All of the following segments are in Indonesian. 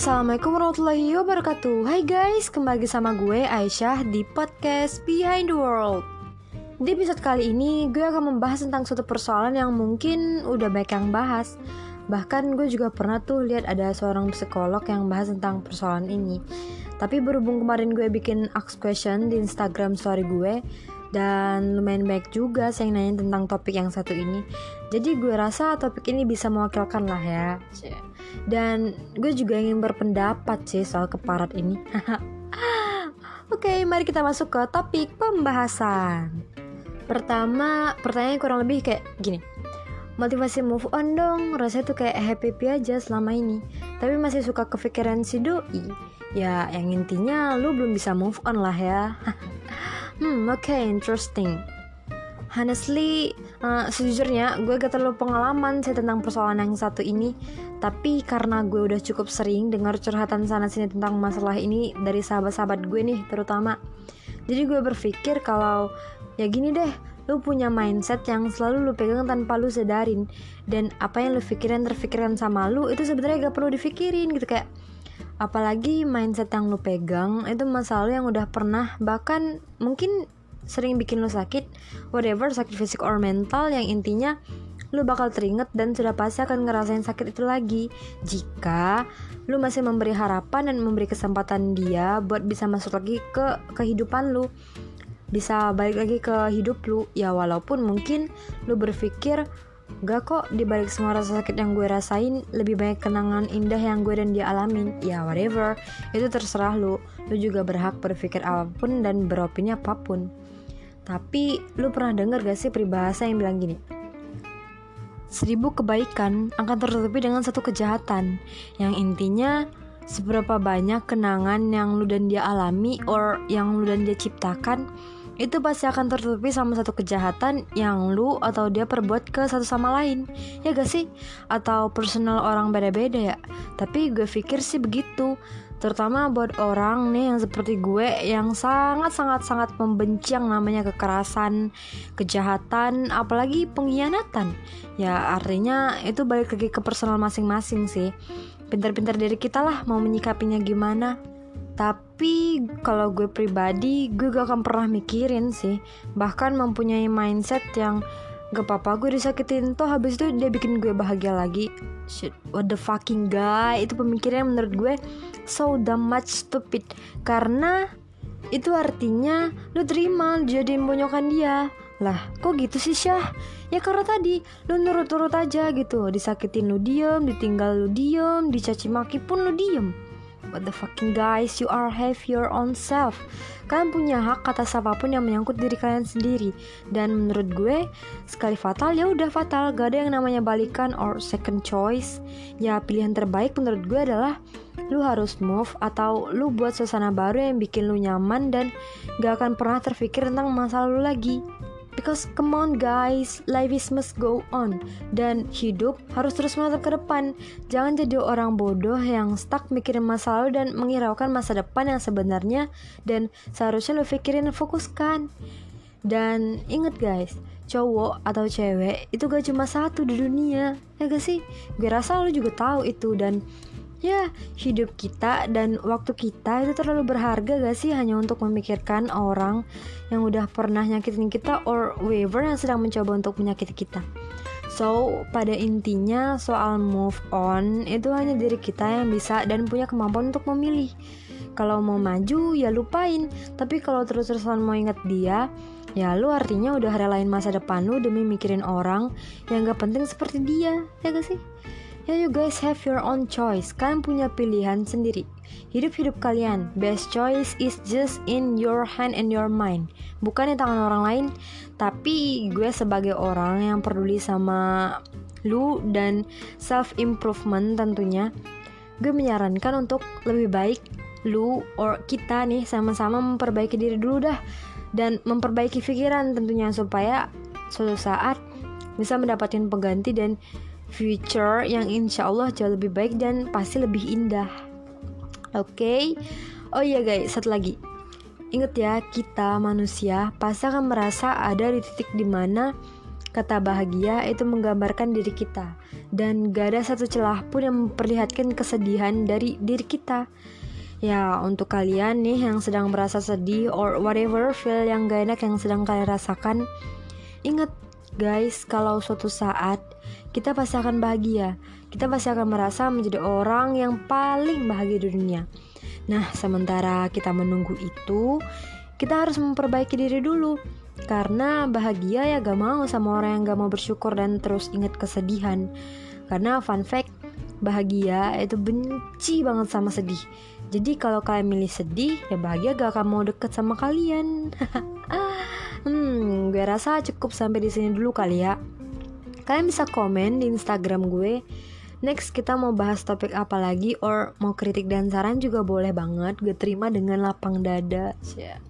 Assalamualaikum warahmatullahi wabarakatuh. Hai guys, kembali sama gue Aisyah di podcast Behind the World. Di episode kali ini, gue akan membahas tentang suatu persoalan yang mungkin udah banyak yang bahas. Bahkan gue juga pernah tuh lihat ada seorang psikolog yang bahas tentang persoalan ini. Tapi berhubung kemarin gue bikin ask question di Instagram story gue dan lumayan baik juga saya nanya tentang topik yang satu ini jadi gue rasa topik ini bisa mewakilkan lah ya dan gue juga ingin berpendapat sih soal keparat ini Oke, mari kita masuk ke topik pembahasan. Pertama, pertanyaan kurang lebih kayak gini. Motivasi move on dong, rasanya tuh kayak happy-happy aja selama ini. Tapi masih suka kepikiran si doi. Ya, yang intinya lu belum bisa move on lah ya. Hmm, oke, okay, interesting. Honestly, uh, sejujurnya gue gak terlalu pengalaman sih tentang persoalan yang satu ini. Tapi karena gue udah cukup sering dengar curhatan sana-sini tentang masalah ini dari sahabat-sahabat gue nih terutama. Jadi gue berpikir kalau ya gini deh Lu punya mindset yang selalu lu pegang tanpa lu sadarin. Dan apa yang lu pikirin terpikiran sama lu itu sebenarnya gak perlu dipikirin gitu. Kayak apalagi mindset yang lu pegang itu masalah yang udah pernah bahkan mungkin sering bikin lu sakit whatever sakit fisik or mental yang intinya lu bakal teringat dan sudah pasti akan ngerasain sakit itu lagi. Jika lu masih memberi harapan dan memberi kesempatan dia buat bisa masuk lagi ke kehidupan lu bisa balik lagi ke hidup lu ya walaupun mungkin lu berpikir Gak kok dibalik semua rasa sakit yang gue rasain Lebih banyak kenangan indah yang gue dan dia alamin. Ya whatever Itu terserah lu. Lu juga berhak berpikir apa pun dan beropini apa pun Tapi lu pernah denger gak sih peribahasa yang bilang gini? Seribu kebaikan akan tertutupi dengan satu kejahatan. Yang intinya Seberapa banyak kenangan yang lu dan dia alami Or yang lu dan dia ciptakan itu pasti akan tertutupi sama satu kejahatan yang lu atau dia perbuat ke satu sama lain ya gak sih atau personal orang beda-beda ya tapi gue pikir sih begitu terutama buat orang nih yang seperti gue yang sangat sangat sangat membenci yang namanya kekerasan, kejahatan, apalagi pengkhianatan. Ya artinya itu balik lagi ke personal masing-masing sih. Pintar-pintar dari kita lah mau menyikapinya gimana. Tapi kalau gue pribadi, gue gak akan pernah mikirin sih. Bahkan mempunyai mindset yang gak apa-apa gue disakitin toh habis itu dia bikin gue bahagia lagi. Shit, what the fucking guy? Itu pemikiran menurut gue so damn much stupid. Karena itu artinya lu terima jadi bonyokan dia. Lah, kok gitu sih Syah? Ya karena tadi lu nurut-nurut aja gitu. Disakitin lu diem, ditinggal lu diem, dicaci maki pun lu diem What the fucking guys, you are have your own self. Kalian punya hak atas apa pun yang menyangkut diri kalian sendiri. Dan menurut gue, sekali fatal ya udah fatal. Gak ada yang namanya balikan or second choice. Ya pilihan terbaik menurut gue adalah lu harus move atau lu buat suasana baru yang bikin lu nyaman dan gak akan pernah terpikir tentang masa lalu lagi. Because come on guys, life is must go on. Dan hidup harus terus menatap ke depan. Jangan jadi orang bodoh yang stuck mikirin masa lalu dan mengiraukan masa depan yang sebenarnya Dan seharusnya lo pikirin dan fokuskan. Dan inget guys, cowok atau cewek itu gak cuma satu di dunia Ya gak sih? Gue rasa lo juga tahu itu dan ya hidup kita dan waktu kita itu terlalu berharga gak sih hanya untuk memikirkan orang yang udah pernah nyakitin kita or whoever yang sedang mencoba untuk menyakiti kita So, pada intinya soal move on itu hanya diri kita yang bisa dan punya kemampuan untuk memilih. Kalau mau maju ya lupain, tapi kalau terus-terusan mau inget dia, ya lu artinya udah relain masa depan lu demi mikirin orang yang gak penting seperti dia, ya gak sih? Ya you guys have your own choice. Kalian punya pilihan sendiri. Hidup-hidup kalian. Best choice is just in your hand and your mind. Bukan di tangan orang lain Tapi gue sebagai orang yang peduli sama lu dan self improvement tentunya Gue menyarankan untuk lebih baik lu or kita nih sama-sama memperbaiki diri dulu dah dan memperbaiki pikiran tentunya supaya suatu saat bisa mendapatkan pengganti dan future yang insya Allah jauh lebih baik dan pasti lebih indah. Oke, okay? oh iya guys, satu lagi. Ingat ya, kita manusia pasti akan merasa ada di titik di mana Kata bahagia itu menggambarkan diri kita, dan gak ada satu celah pun yang memperlihatkan kesedihan dari diri kita. Ya, untuk kalian nih yang sedang merasa sedih or whatever feel yang gak enak yang sedang kalian rasakan, ingat guys, kalau suatu saat kita pasti akan bahagia. Kita pasti akan merasa menjadi orang yang paling bahagia di dunia. Nah, sementara kita menunggu itu, kita harus memperbaiki diri dulu karena bahagia ya gak mau sama orang yang gak mau bersyukur dan terus inget kesedihan Karena fun fact, bahagia itu benci banget sama sedih Jadi kalau kalian milih sedih, ya bahagia gak akan mau deket sama kalian Hmm, gue rasa cukup sampai di sini dulu kali ya Kalian bisa komen di Instagram gue Next kita mau bahas topik apa lagi or mau kritik dan saran juga boleh banget Gue terima dengan lapang dada yeah.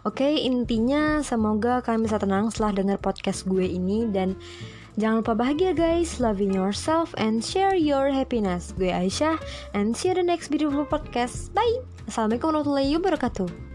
Oke, intinya semoga kalian bisa tenang setelah dengar podcast gue ini dan jangan lupa bahagia guys, loving yourself and share your happiness. Gue Aisyah and see you the next beautiful podcast. Bye. Assalamualaikum warahmatullahi wabarakatuh.